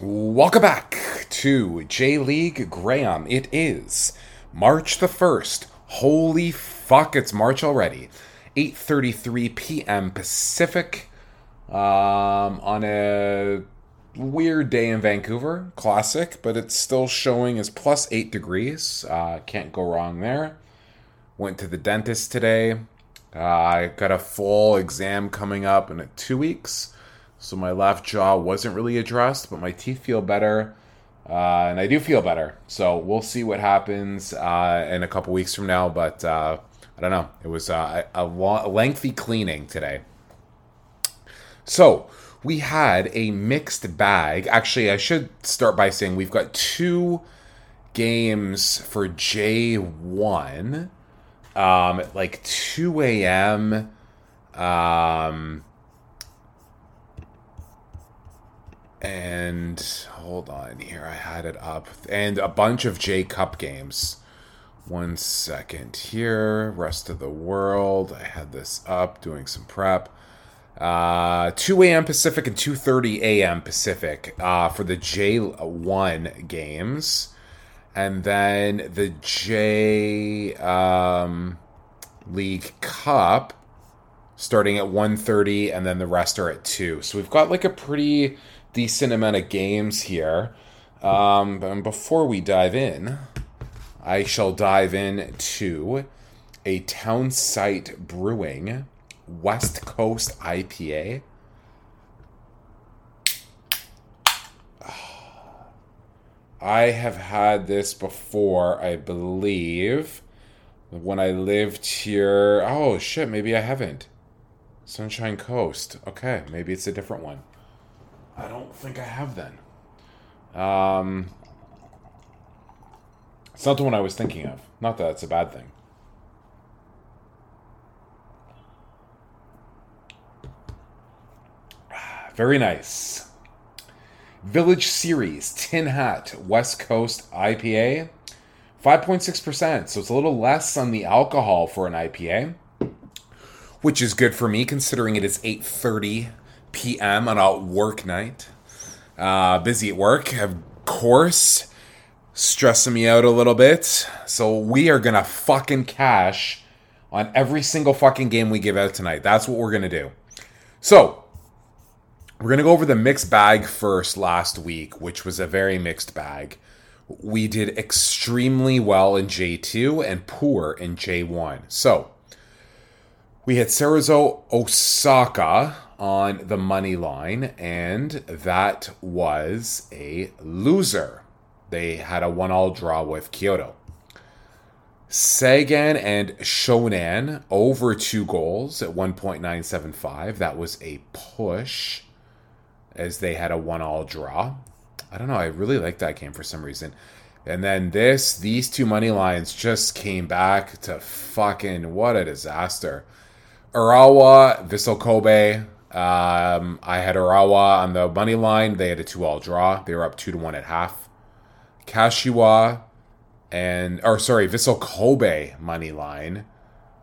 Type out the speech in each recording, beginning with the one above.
Welcome back to J League Graham. It is March the 1st. Holy fuck, it's March already. 8:33 p.m. Pacific um, on a weird day in Vancouver. Classic, but it's still showing as plus 8 degrees. Uh, can't go wrong there. Went to the dentist today. Uh, I got a full exam coming up in 2 weeks. So my left jaw wasn't really addressed, but my teeth feel better. Uh, and I do feel better. So we'll see what happens uh, in a couple weeks from now. But uh, I don't know. It was uh, a, a lengthy cleaning today. So we had a mixed bag. Actually, I should start by saying we've got two games for J1 um, like 2 a.m. Um, and hold on here, I had it up, and a bunch of J Cup games. One second here, rest of the world. I had this up, doing some prep. Uh, 2 a.m. Pacific and 2:30 a.m. Pacific uh, for the J1 games, and then the J um, League Cup starting at 1:30, and then the rest are at two. So we've got like a pretty decent amount of games here. Um, and before we dive in, I shall dive into a Townsite Brewing West Coast IPA. I have had this before, I believe, when I lived here. Oh shit, maybe I haven't. Sunshine Coast. Okay, maybe it's a different one. I don't think I have then. Um, it's not the one I was thinking of. Not that it's a bad thing. Very nice. Village Series Tin Hat West Coast IPA. 5.6%, so it's a little less on the alcohol for an IPA, which is good for me considering it is 8:30 p.m. on a work night. Uh, busy at work, of course, stressing me out a little bit. So we are gonna fucking cash on every single fucking game we give out tonight. That's what we're gonna do. So we're gonna go over the mixed bag first last week, which was a very mixed bag. We did extremely well in J2 and poor in J1. So we had Cerezo Osaka on the money line, and that was a loser. They had a one all draw with Kyoto. Sagan and Shonan over two goals at 1.975. That was a push as they had a one all draw. I don't know. I really like that game for some reason. And then this, these two money lines just came back to fucking what a disaster. Urawa, Vissel Kobe, um, I had Urawa on the money line. They had a two all draw. They were up two to one at half. Kashiwa and or sorry, Vissel Kobe money line.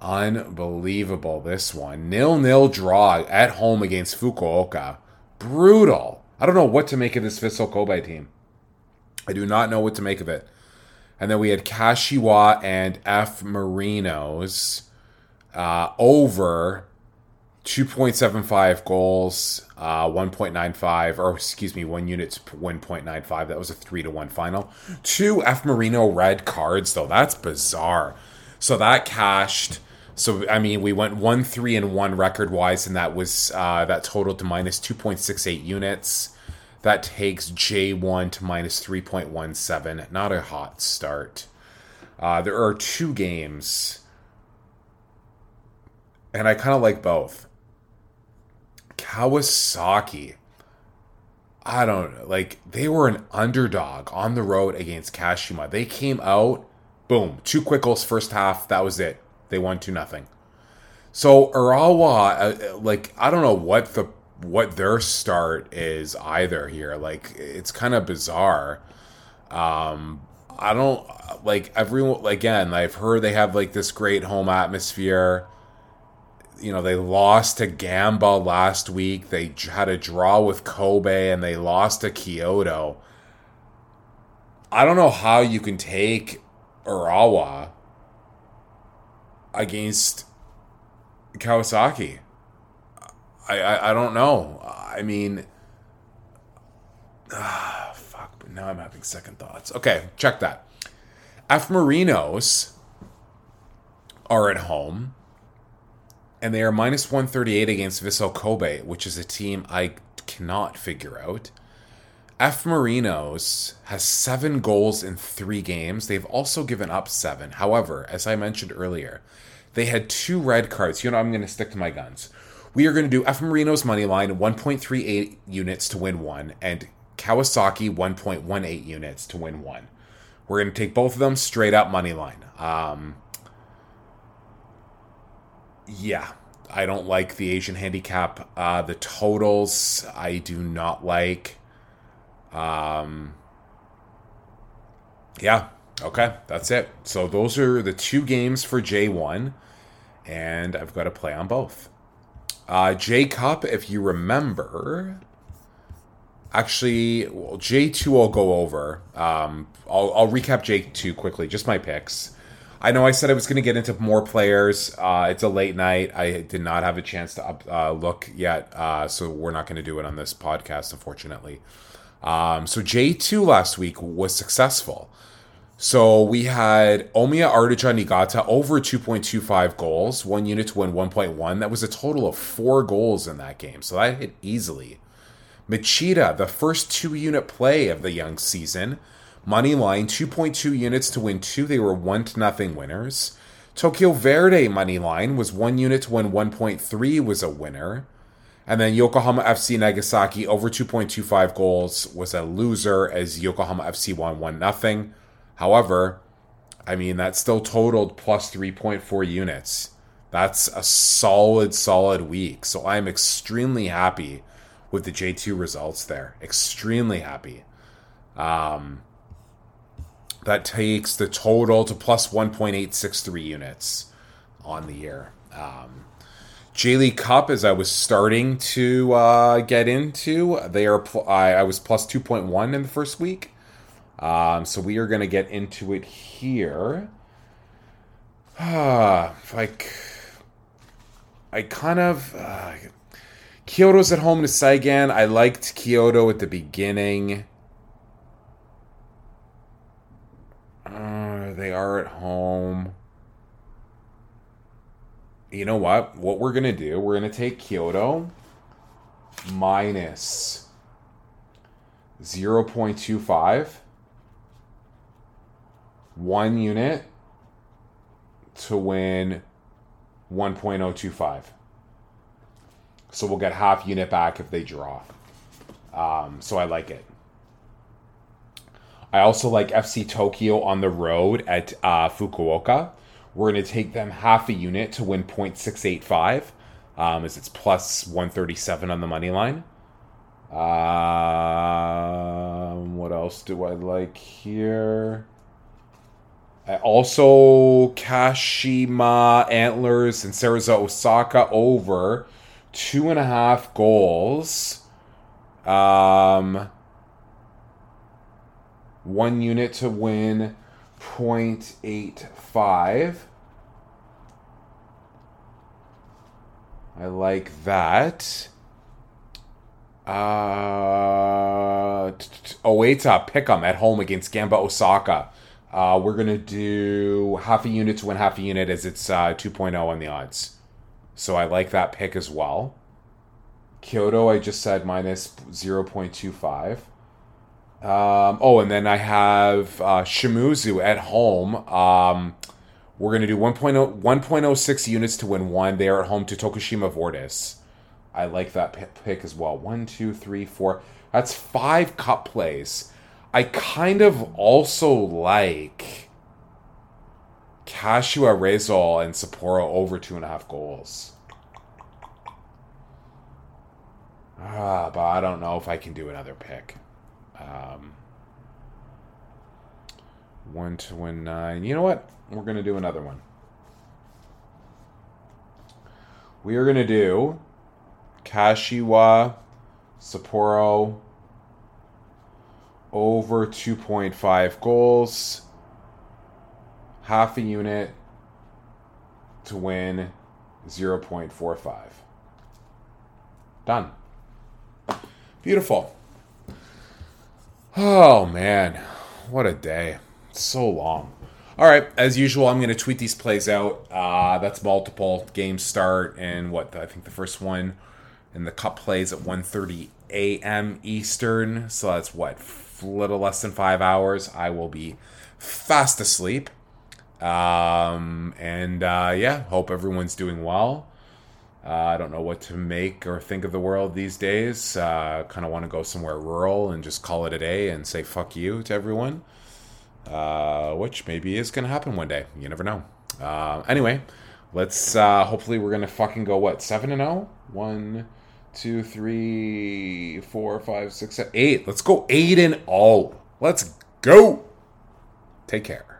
Unbelievable this one. Nil nil draw at home against Fukuoka. Brutal. I don't know what to make of this Vissel Kobe team. I do not know what to make of it. And then we had Kashiwa and F Marinos uh, over 2.75 goals, uh, 1.95, or excuse me, one unit's 1.95. That was a 3 to 1 final. Two F Marino red cards, though. That's bizarre. So that cashed. So, I mean, we went 1 3 and 1 record wise, and that was uh, that totaled to minus 2.68 units. That takes J1 to minus 3.17. Not a hot start. Uh, there are two games, and I kind of like both. Kawasaki. I don't know. Like, they were an underdog on the road against Kashima. They came out, boom, two quick goals first half. That was it. They won 2 nothing. So, Urawa, uh, like, I don't know what the what their start is either here. Like, it's kind of bizarre. Um, I don't like everyone. Again, I've heard they have like this great home atmosphere you know, they lost to Gamba last week. They had a draw with Kobe and they lost to Kyoto. I don't know how you can take Urawa against Kawasaki. I, I, I don't know. I mean, ah, fuck. But now I'm having second thoughts. Okay, check that. F Marinos are at home, and they are minus 138 against Vissel Kobe, which is a team I cannot figure out. F Marinos has seven goals in three games. They've also given up seven. However, as I mentioned earlier, they had two red cards. You know, I'm going to stick to my guns. We are going to do F Marino's money line 1.38 units to win one, and Kawasaki 1.18 units to win one. We're going to take both of them straight up money line. Um, yeah, I don't like the Asian handicap. Uh, the totals I do not like. Um, yeah, okay, that's it. So those are the two games for J1, and I've got to play on both. Uh, J Cup, if you remember, actually, well, J2 I'll go over. Um, I'll, I'll recap J2 quickly, just my picks. I know I said I was going to get into more players. Uh, it's a late night. I did not have a chance to up, uh, look yet, uh, so we're not going to do it on this podcast, unfortunately. Um, so J2 last week was successful. So we had Omiya Ardija Niigata over 2.25 goals, one unit to win 1.1. That was a total of four goals in that game. So that hit easily. Machida, the first two unit play of the young season. Money line, 2.2 units to win two. They were 1 to nothing winners. Tokyo Verdy money line was one unit to win 1.3 was a winner. And then Yokohama FC Nagasaki over 2.25 goals was a loser as Yokohama FC won 1 nothing. However, I mean, that still totaled plus 3.4 units. That's a solid, solid week. So I'm extremely happy with the J2 results there. Extremely happy. Um, that takes the total to plus 1.863 units on the year. Um, J League Cup, as I was starting to uh, get into, they are. Pl- I, I was plus two point one in the first week, um, so we are going to get into it here. Like I kind of uh, Kyoto's at home to Sagan. I liked Kyoto at the beginning. They are at home you know what? What we're going to do, we're going to take Kyoto minus 0.25, one unit to win 1.025. So we'll get half unit back if they draw. Um, so I like it. I also like FC Tokyo on the road at uh, Fukuoka. We're going to take them half a unit to win 0.685, um, as it's plus 137 on the money line. Um, what else do I like here? I also Kashima Antlers and Cerezo Osaka over two and a half goals. Um, one unit to win 0.85. I like that. Uh, Oita Pick'em at home against Gamba Osaka. Uh, we're going to do half a unit to win half a unit as it's uh, 2.0 on the odds. So I like that pick as well. Kyoto, I just said minus 0.25. Um, oh, and then I have uh, Shimizu at home. Um, we're going to do 1.0, 1.06 units to win one. They are at home to Tokushima Vortis. I like that pick as well. One, two, three, four. That's five cup plays. I kind of also like Kashiwa Reysol and Sapporo over two and a half goals. Ah, but I don't know if I can do another pick. Um, one to win nine. You know what? We're going to do another one. we are going to do Kashiwa, Sapporo, over 2.5 goals, half a unit to win 0.45. Done. Beautiful. Oh man, what a day. So long. All right, as usual, I'm going to tweet these plays out. Uh, that's multiple games start, and what I think the first one in the cup plays at 1:30 a.m. Eastern. So that's what little less than five hours. I will be fast asleep. Um, and uh, yeah, hope everyone's doing well. Uh, I don't know what to make or think of the world these days. Uh, kind of want to go somewhere rural and just call it a day and say fuck you to everyone uh, which maybe is going to happen one day. You never know. Uh, anyway, let's uh, hopefully we're going to fucking go what seven and zero. Oh? One, two, three, four, five, six, seven, eight. Let's go eight and all. Let's go. Take care.